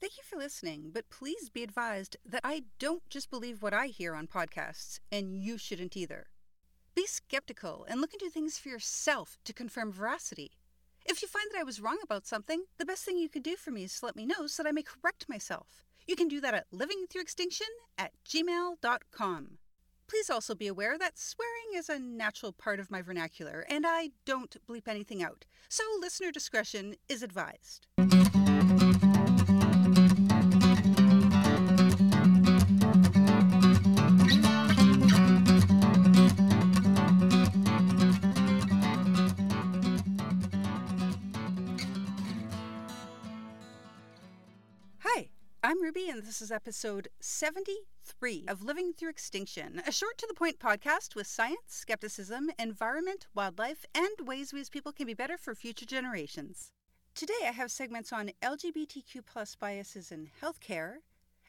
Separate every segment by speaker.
Speaker 1: Thank you for listening, but please be advised that I don't just believe what I hear on podcasts, and you shouldn't either. Be skeptical and look into things for yourself to confirm veracity. If you find that I was wrong about something, the best thing you can do for me is to let me know so that I may correct myself. You can do that at livingthroughextinction at gmail.com. Please also be aware that swearing is a natural part of my vernacular, and I don't bleep anything out, so listener discretion is advised. I'm Ruby, and this is episode 73 of Living Through Extinction, a short to the point podcast with science, skepticism, environment, wildlife, and ways we as people can be better for future generations. Today I have segments on LGBTQ plus biases in healthcare,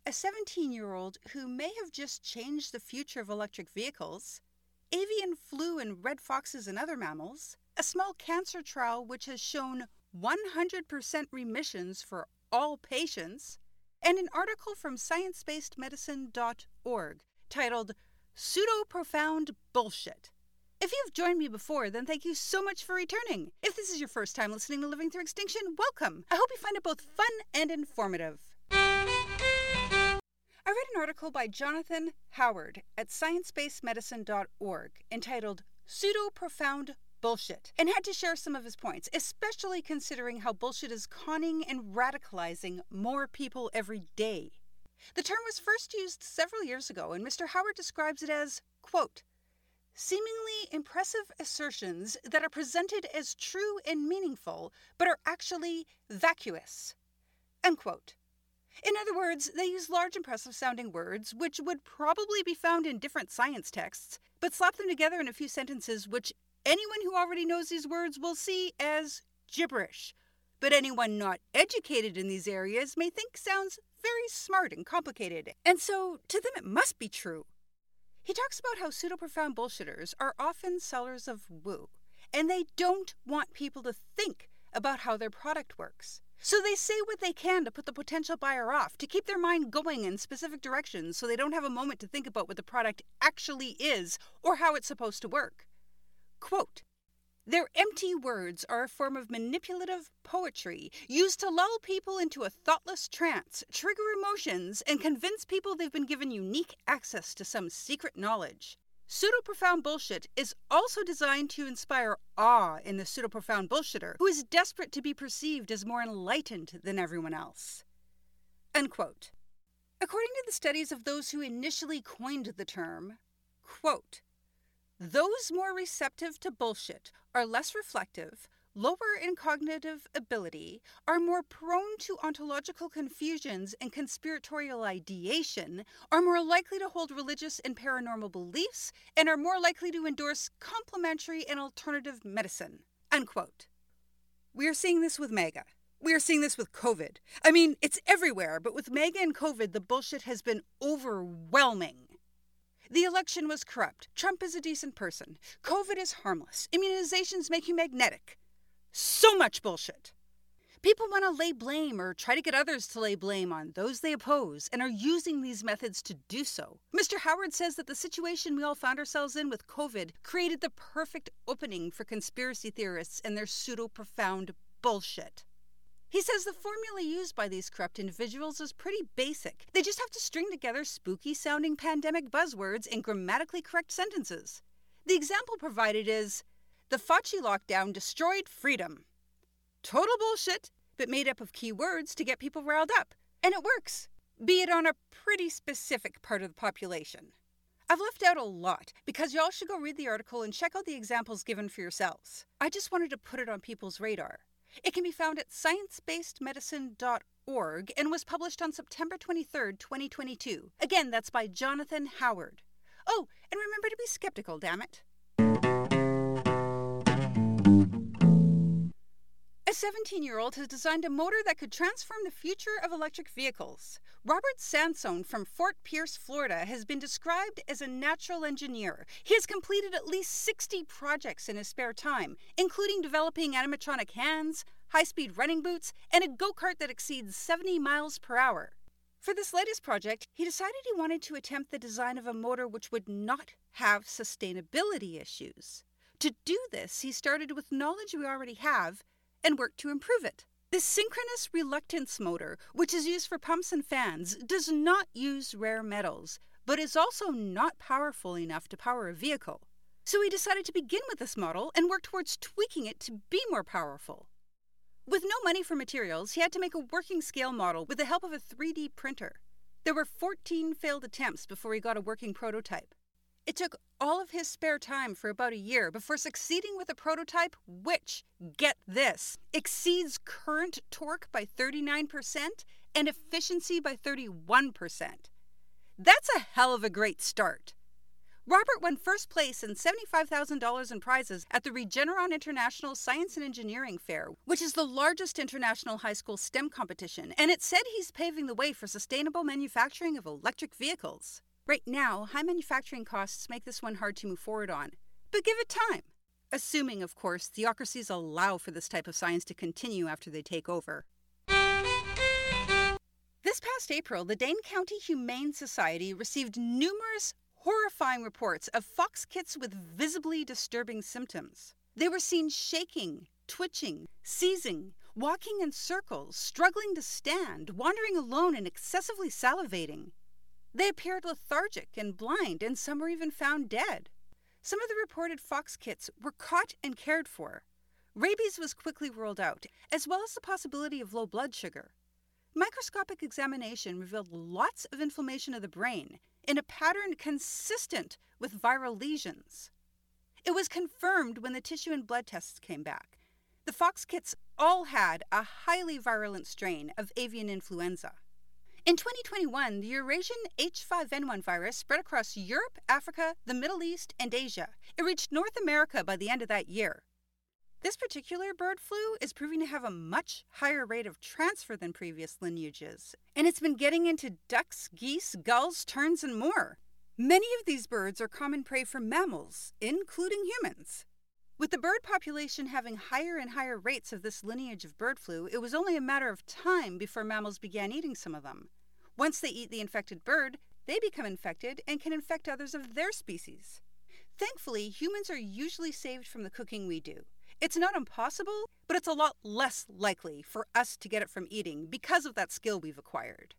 Speaker 1: a 17 year old who may have just changed the future of electric vehicles, avian flu in red foxes and other mammals, a small cancer trial which has shown 100% remissions for all patients, and an article from sciencebasedmedicine.org titled Pseudo Profound Bullshit. If you've joined me before, then thank you so much for returning. If this is your first time listening to Living Through Extinction, welcome. I hope you find it both fun and informative. I read an article by Jonathan Howard at sciencebasedmedicine.org entitled Pseudo Profound bullshit and had to share some of his points, especially considering how bullshit is conning and radicalizing more people every day. The term was first used several years ago, and Mr. Howard describes it as, quote, seemingly impressive assertions that are presented as true and meaningful, but are actually vacuous, unquote. In other words, they use large, impressive sounding words, which would probably be found in different science texts, but slap them together in a few sentences which anyone who already knows these words will see as gibberish. But anyone not educated in these areas may think sounds very smart and complicated, and so to them it must be true. He talks about how pseudo profound bullshitters are often sellers of woo, and they don't want people to think about how their product works. So they say what they can to put the potential buyer off, to keep their mind going in specific directions so they don't have a moment to think about what the product actually is or how it's supposed to work. Quote, their empty words are a form of manipulative poetry used to lull people into a thoughtless trance, trigger emotions, and convince people they've been given unique access to some secret knowledge. Pseudo profound bullshit is also designed to inspire awe in the pseudo profound bullshitter who is desperate to be perceived as more enlightened than everyone else. Unquote. According to the studies of those who initially coined the term, quote, those more receptive to bullshit are less reflective, lower in cognitive ability, are more prone to ontological confusions and conspiratorial ideation, are more likely to hold religious and paranormal beliefs, and are more likely to endorse complementary and alternative medicine. Unquote. We are seeing this with MAGA. We are seeing this with COVID. I mean, it's everywhere, but with MAGA and COVID, the bullshit has been overwhelming. The election was corrupt. Trump is a decent person. COVID is harmless. Immunizations make you magnetic. So much bullshit. People want to lay blame or try to get others to lay blame on those they oppose and are using these methods to do so. Mr. Howard says that the situation we all found ourselves in with COVID created the perfect opening for conspiracy theorists and their pseudo profound bullshit. He says the formula used by these corrupt individuals is pretty basic. They just have to string together spooky sounding pandemic buzzwords in grammatically correct sentences. The example provided is the Fauci lockdown destroyed freedom. Total bullshit, but made up of key words to get people riled up. And it works, be it on a pretty specific part of the population. I've left out a lot because y'all should go read the article and check out the examples given for yourselves. I just wanted to put it on people's radar. It can be found at sciencebasedmedicine.org and was published on September 23, 2022. Again, that's by Jonathan Howard. Oh, and remember to be skeptical, damn it. A 17 year old has designed a motor that could transform the future of electric vehicles. Robert Sansone from Fort Pierce, Florida, has been described as a natural engineer. He has completed at least 60 projects in his spare time, including developing animatronic hands, high speed running boots, and a go kart that exceeds 70 miles per hour. For this latest project, he decided he wanted to attempt the design of a motor which would not have sustainability issues. To do this, he started with knowledge we already have and work to improve it. The synchronous reluctance motor, which is used for pumps and fans, does not use rare metals, but is also not powerful enough to power a vehicle. So he decided to begin with this model and work towards tweaking it to be more powerful. With no money for materials, he had to make a working scale model with the help of a 3D printer. There were 14 failed attempts before he got a working prototype. It took all of his spare time for about a year before succeeding with a prototype which, get this, exceeds current torque by 39% and efficiency by 31%. That's a hell of a great start. Robert won first place and $75,000 in prizes at the Regeneron International Science and Engineering Fair, which is the largest international high school STEM competition, and it said he's paving the way for sustainable manufacturing of electric vehicles. Right now, high manufacturing costs make this one hard to move forward on, but give it time. Assuming, of course, theocracies allow for this type of science to continue after they take over. This past April, the Dane County Humane Society received numerous horrifying reports of fox kits with visibly disturbing symptoms. They were seen shaking, twitching, seizing, walking in circles, struggling to stand, wandering alone, and excessively salivating. They appeared lethargic and blind, and some were even found dead. Some of the reported fox kits were caught and cared for. Rabies was quickly ruled out, as well as the possibility of low blood sugar. Microscopic examination revealed lots of inflammation of the brain in a pattern consistent with viral lesions. It was confirmed when the tissue and blood tests came back. The fox kits all had a highly virulent strain of avian influenza. In 2021, the Eurasian H5N1 virus spread across Europe, Africa, the Middle East, and Asia. It reached North America by the end of that year. This particular bird flu is proving to have a much higher rate of transfer than previous lineages, and it's been getting into ducks, geese, gulls, terns, and more. Many of these birds are common prey for mammals, including humans. With the bird population having higher and higher rates of this lineage of bird flu, it was only a matter of time before mammals began eating some of them. Once they eat the infected bird, they become infected and can infect others of their species. Thankfully, humans are usually saved from the cooking we do. It's not impossible, but it's a lot less likely for us to get it from eating because of that skill we've acquired.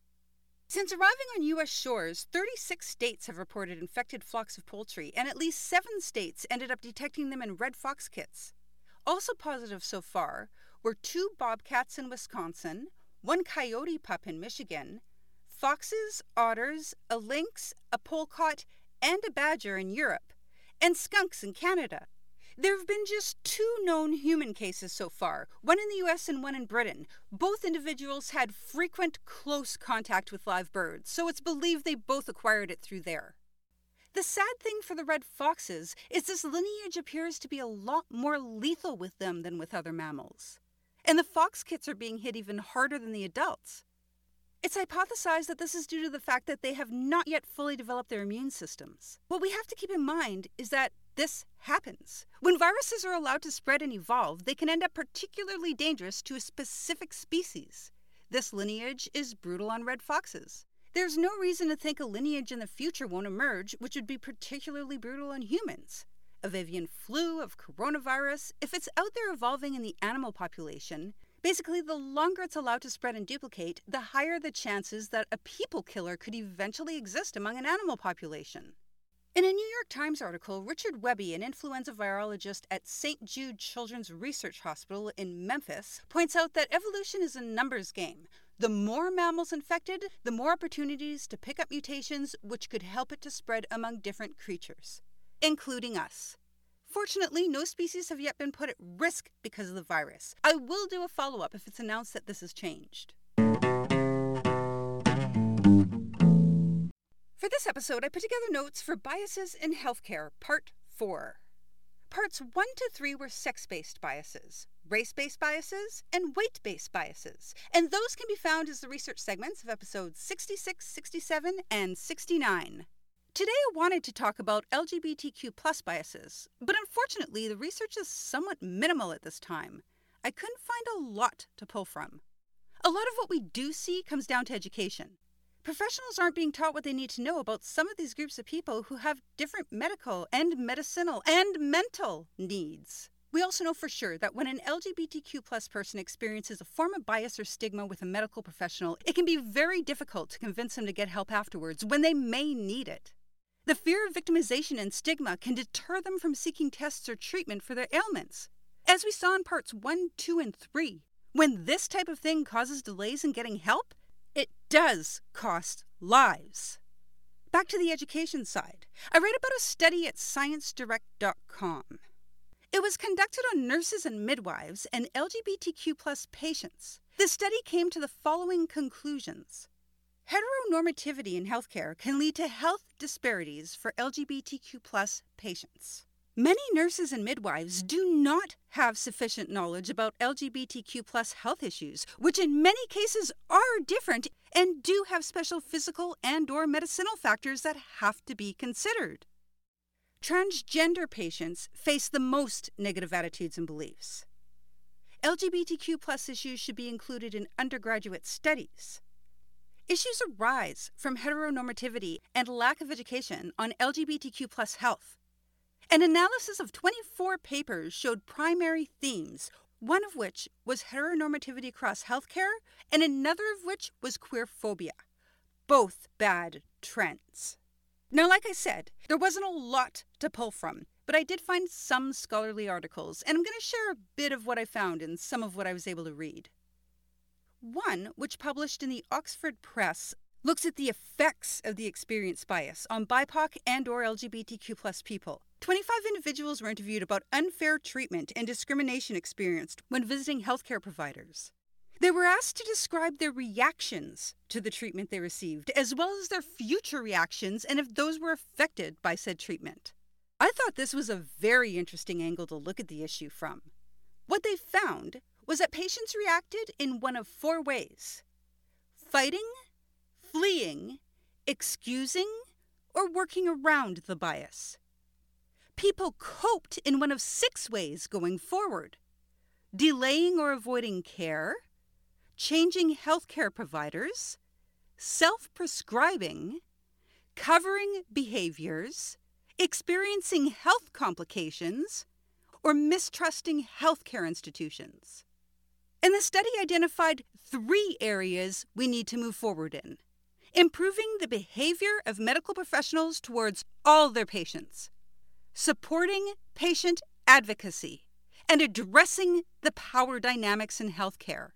Speaker 1: Since arriving on U.S. shores, 36 states have reported infected flocks of poultry, and at least seven states ended up detecting them in red fox kits. Also positive so far were two bobcats in Wisconsin, one coyote pup in Michigan, foxes, otters, a lynx, a polecat, and a badger in Europe, and skunks in Canada. There have been just two known human cases so far, one in the US and one in Britain. Both individuals had frequent close contact with live birds, so it's believed they both acquired it through there. The sad thing for the red foxes is this lineage appears to be a lot more lethal with them than with other mammals. And the fox kits are being hit even harder than the adults. It's hypothesized that this is due to the fact that they have not yet fully developed their immune systems. What we have to keep in mind is that this happens. When viruses are allowed to spread and evolve, they can end up particularly dangerous to a specific species. This lineage is brutal on red foxes. There's no reason to think a lineage in the future won't emerge which would be particularly brutal on humans. Of avian flu, of coronavirus, if it's out there evolving in the animal population, basically the longer it's allowed to spread and duplicate, the higher the chances that a people killer could eventually exist among an animal population. In a New York Times article, Richard Webby, an influenza virologist at St. Jude Children's Research Hospital in Memphis, points out that evolution is a numbers game. The more mammals infected, the more opportunities to pick up mutations which could help it to spread among different creatures, including us. Fortunately, no species have yet been put at risk because of the virus. I will do a follow up if it's announced that this has changed. For this episode, I put together notes for Biases in Healthcare, Part 4. Parts 1 to 3 were sex based biases, race based biases, and weight based biases, and those can be found as the research segments of episodes 66, 67, and 69. Today, I wanted to talk about LGBTQ plus biases, but unfortunately, the research is somewhat minimal at this time. I couldn't find a lot to pull from. A lot of what we do see comes down to education. Professionals aren't being taught what they need to know about some of these groups of people who have different medical and medicinal and mental needs. We also know for sure that when an LGBTQ plus person experiences a form of bias or stigma with a medical professional, it can be very difficult to convince them to get help afterwards when they may need it. The fear of victimization and stigma can deter them from seeking tests or treatment for their ailments. As we saw in parts 1, 2, and 3, when this type of thing causes delays in getting help, it does cost lives. Back to the education side. I read about a study at ScienceDirect.com. It was conducted on nurses and midwives and LGBTQ plus patients. The study came to the following conclusions. Heteronormativity in healthcare can lead to health disparities for LGBTQ plus patients. Many nurses and midwives do not have sufficient knowledge about LGBTQ plus health issues, which in many cases are different and do have special physical and or medicinal factors that have to be considered. Transgender patients face the most negative attitudes and beliefs. LGBTQ plus issues should be included in undergraduate studies. Issues arise from heteronormativity and lack of education on LGBTQ plus health. An analysis of 24 papers showed primary themes, one of which was heteronormativity across healthcare, and another of which was queer phobia. Both bad trends. Now, like I said, there wasn't a lot to pull from, but I did find some scholarly articles, and I'm going to share a bit of what I found and some of what I was able to read. One, which published in the Oxford Press, looks at the effects of the experience bias on BIPOC and or LGBTQ plus people. 25 individuals were interviewed about unfair treatment and discrimination experienced when visiting healthcare providers. They were asked to describe their reactions to the treatment they received, as well as their future reactions and if those were affected by said treatment. I thought this was a very interesting angle to look at the issue from. What they found was that patients reacted in one of four ways fighting, fleeing, excusing, or working around the bias. People coped in one of six ways going forward delaying or avoiding care, changing healthcare providers, self prescribing, covering behaviors, experiencing health complications, or mistrusting healthcare institutions. And the study identified three areas we need to move forward in improving the behavior of medical professionals towards all their patients, supporting patient advocacy, and addressing the power dynamics in healthcare.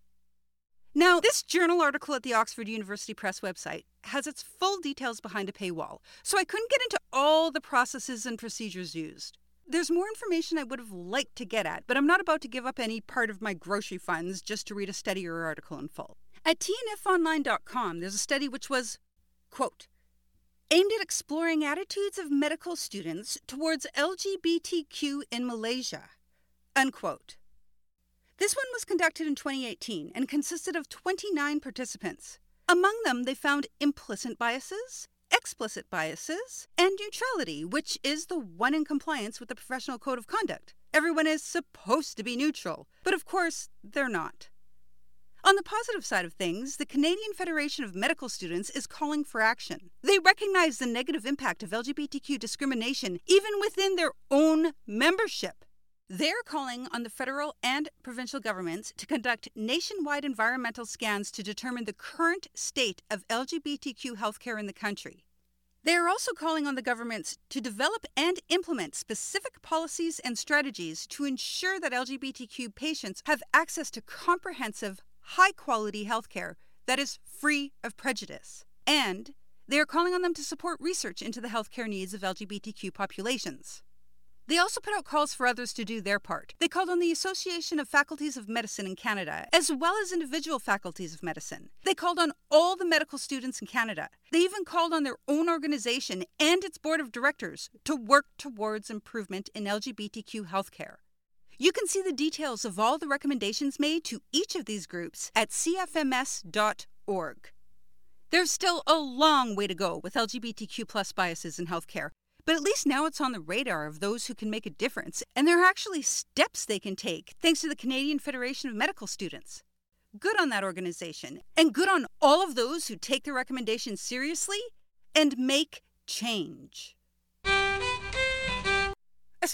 Speaker 1: Now, this journal article at the Oxford University Press website has its full details behind a paywall, so I couldn't get into all the processes and procedures used. There's more information I would have liked to get at, but I'm not about to give up any part of my grocery funds just to read a study or article in full. At tandfonline.com, there's a study which was, quote, aimed at exploring attitudes of medical students towards LGBTQ in Malaysia, unquote. This one was conducted in 2018 and consisted of 29 participants. Among them, they found implicit biases, explicit biases, and neutrality, which is the one in compliance with the Professional Code of Conduct. Everyone is supposed to be neutral, but of course, they're not. On the positive side of things, the Canadian Federation of Medical Students is calling for action. They recognize the negative impact of LGBTQ discrimination even within their own membership. They're calling on the federal and provincial governments to conduct nationwide environmental scans to determine the current state of LGBTQ healthcare in the country. They are also calling on the governments to develop and implement specific policies and strategies to ensure that LGBTQ patients have access to comprehensive, high quality healthcare that is free of prejudice. And they are calling on them to support research into the healthcare needs of LGBTQ populations. They also put out calls for others to do their part. They called on the Association of Faculties of Medicine in Canada, as well as individual faculties of medicine. They called on all the medical students in Canada. They even called on their own organization and its board of directors to work towards improvement in LGBTQ healthcare. You can see the details of all the recommendations made to each of these groups at cfms.org. There's still a long way to go with LGBTQ plus biases in healthcare, But at least now it's on the radar of those who can make a difference, and there are actually steps they can take thanks to the Canadian Federation of Medical Students. Good on that organization, and good on all of those who take the recommendations seriously and make change.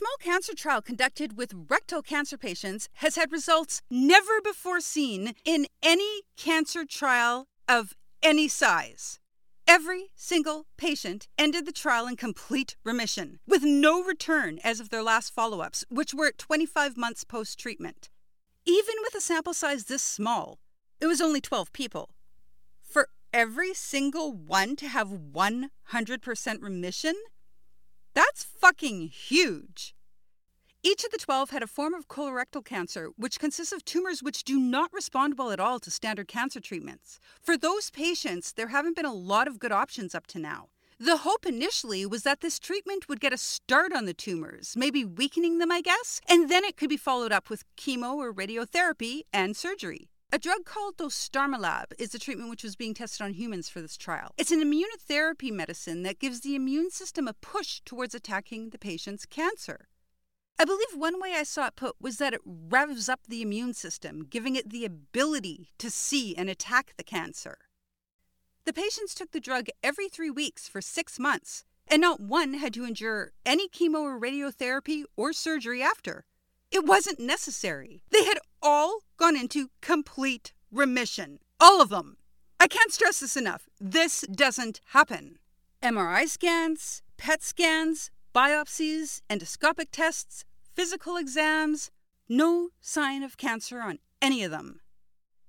Speaker 1: Small cancer trial conducted with rectal cancer patients has had results never before seen in any cancer trial of any size. Every single patient ended the trial in complete remission, with no return as of their last follow ups, which were at 25 months post treatment. Even with a sample size this small, it was only 12 people. For every single one to have 100% remission? That's fucking huge. Each of the 12 had a form of colorectal cancer, which consists of tumors which do not respond well at all to standard cancer treatments. For those patients, there haven't been a lot of good options up to now. The hope initially was that this treatment would get a start on the tumors, maybe weakening them, I guess, and then it could be followed up with chemo or radiotherapy and surgery. A drug called dostarlimab is the treatment which was being tested on humans for this trial. It's an immunotherapy medicine that gives the immune system a push towards attacking the patient's cancer. I believe one way I saw it put was that it revs up the immune system, giving it the ability to see and attack the cancer. The patients took the drug every three weeks for six months, and not one had to endure any chemo or radiotherapy or surgery after. It wasn't necessary. They had all gone into complete remission. All of them. I can't stress this enough. This doesn't happen. MRI scans, PET scans, biopsies, endoscopic tests, physical exams, no sign of cancer on any of them.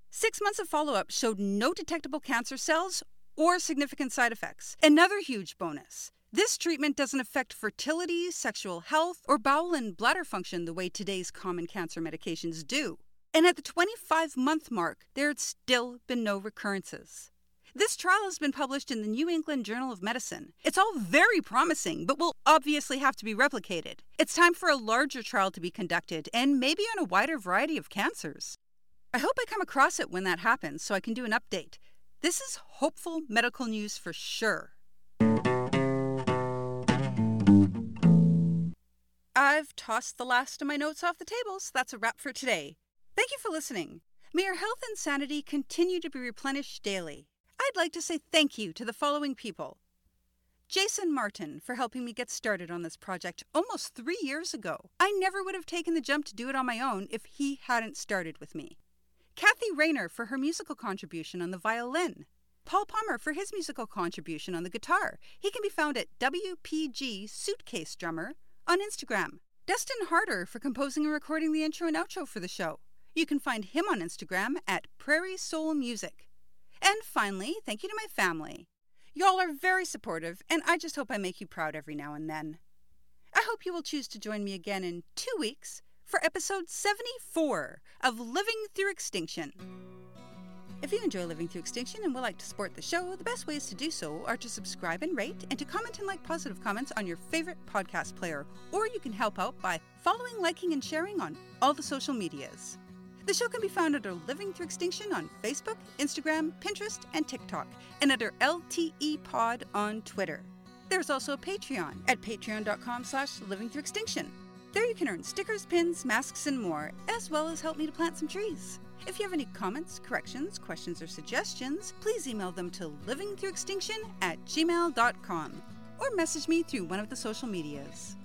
Speaker 1: Six months of follow up showed no detectable cancer cells or significant side effects. Another huge bonus. This treatment doesn't affect fertility, sexual health, or bowel and bladder function the way today's common cancer medications do. And at the 25 month mark, there had still been no recurrences. This trial has been published in the New England Journal of Medicine. It's all very promising, but will obviously have to be replicated. It's time for a larger trial to be conducted, and maybe on a wider variety of cancers. I hope I come across it when that happens so I can do an update. This is hopeful medical news for sure. I've tossed the last of my notes off the table, so that's a wrap for today. Thank you for listening. May your health and sanity continue to be replenished daily. I'd like to say thank you to the following people Jason Martin for helping me get started on this project almost three years ago. I never would have taken the jump to do it on my own if he hadn't started with me. Kathy Rayner for her musical contribution on the violin. Paul Palmer for his musical contribution on the guitar. He can be found at WPG Suitcase Drummer on Instagram. Dustin Harder for composing and recording the intro and outro for the show. You can find him on Instagram at Prairie Soul Music. And finally, thank you to my family. Y'all are very supportive, and I just hope I make you proud every now and then. I hope you will choose to join me again in two weeks for episode 74 of Living Through Extinction. If you enjoy Living Through Extinction and would like to support the show, the best ways to do so are to subscribe and rate, and to comment and like positive comments on your favorite podcast player. Or you can help out by following, liking, and sharing on all the social medias. The show can be found under Living Through Extinction on Facebook, Instagram, Pinterest, and TikTok, and under LTE Pod on Twitter. There's also a Patreon at patreon.com slash living through extinction. There you can earn stickers, pins, masks, and more, as well as help me to plant some trees. If you have any comments, corrections, questions, or suggestions, please email them to livingthroughextinction at gmail.com or message me through one of the social medias.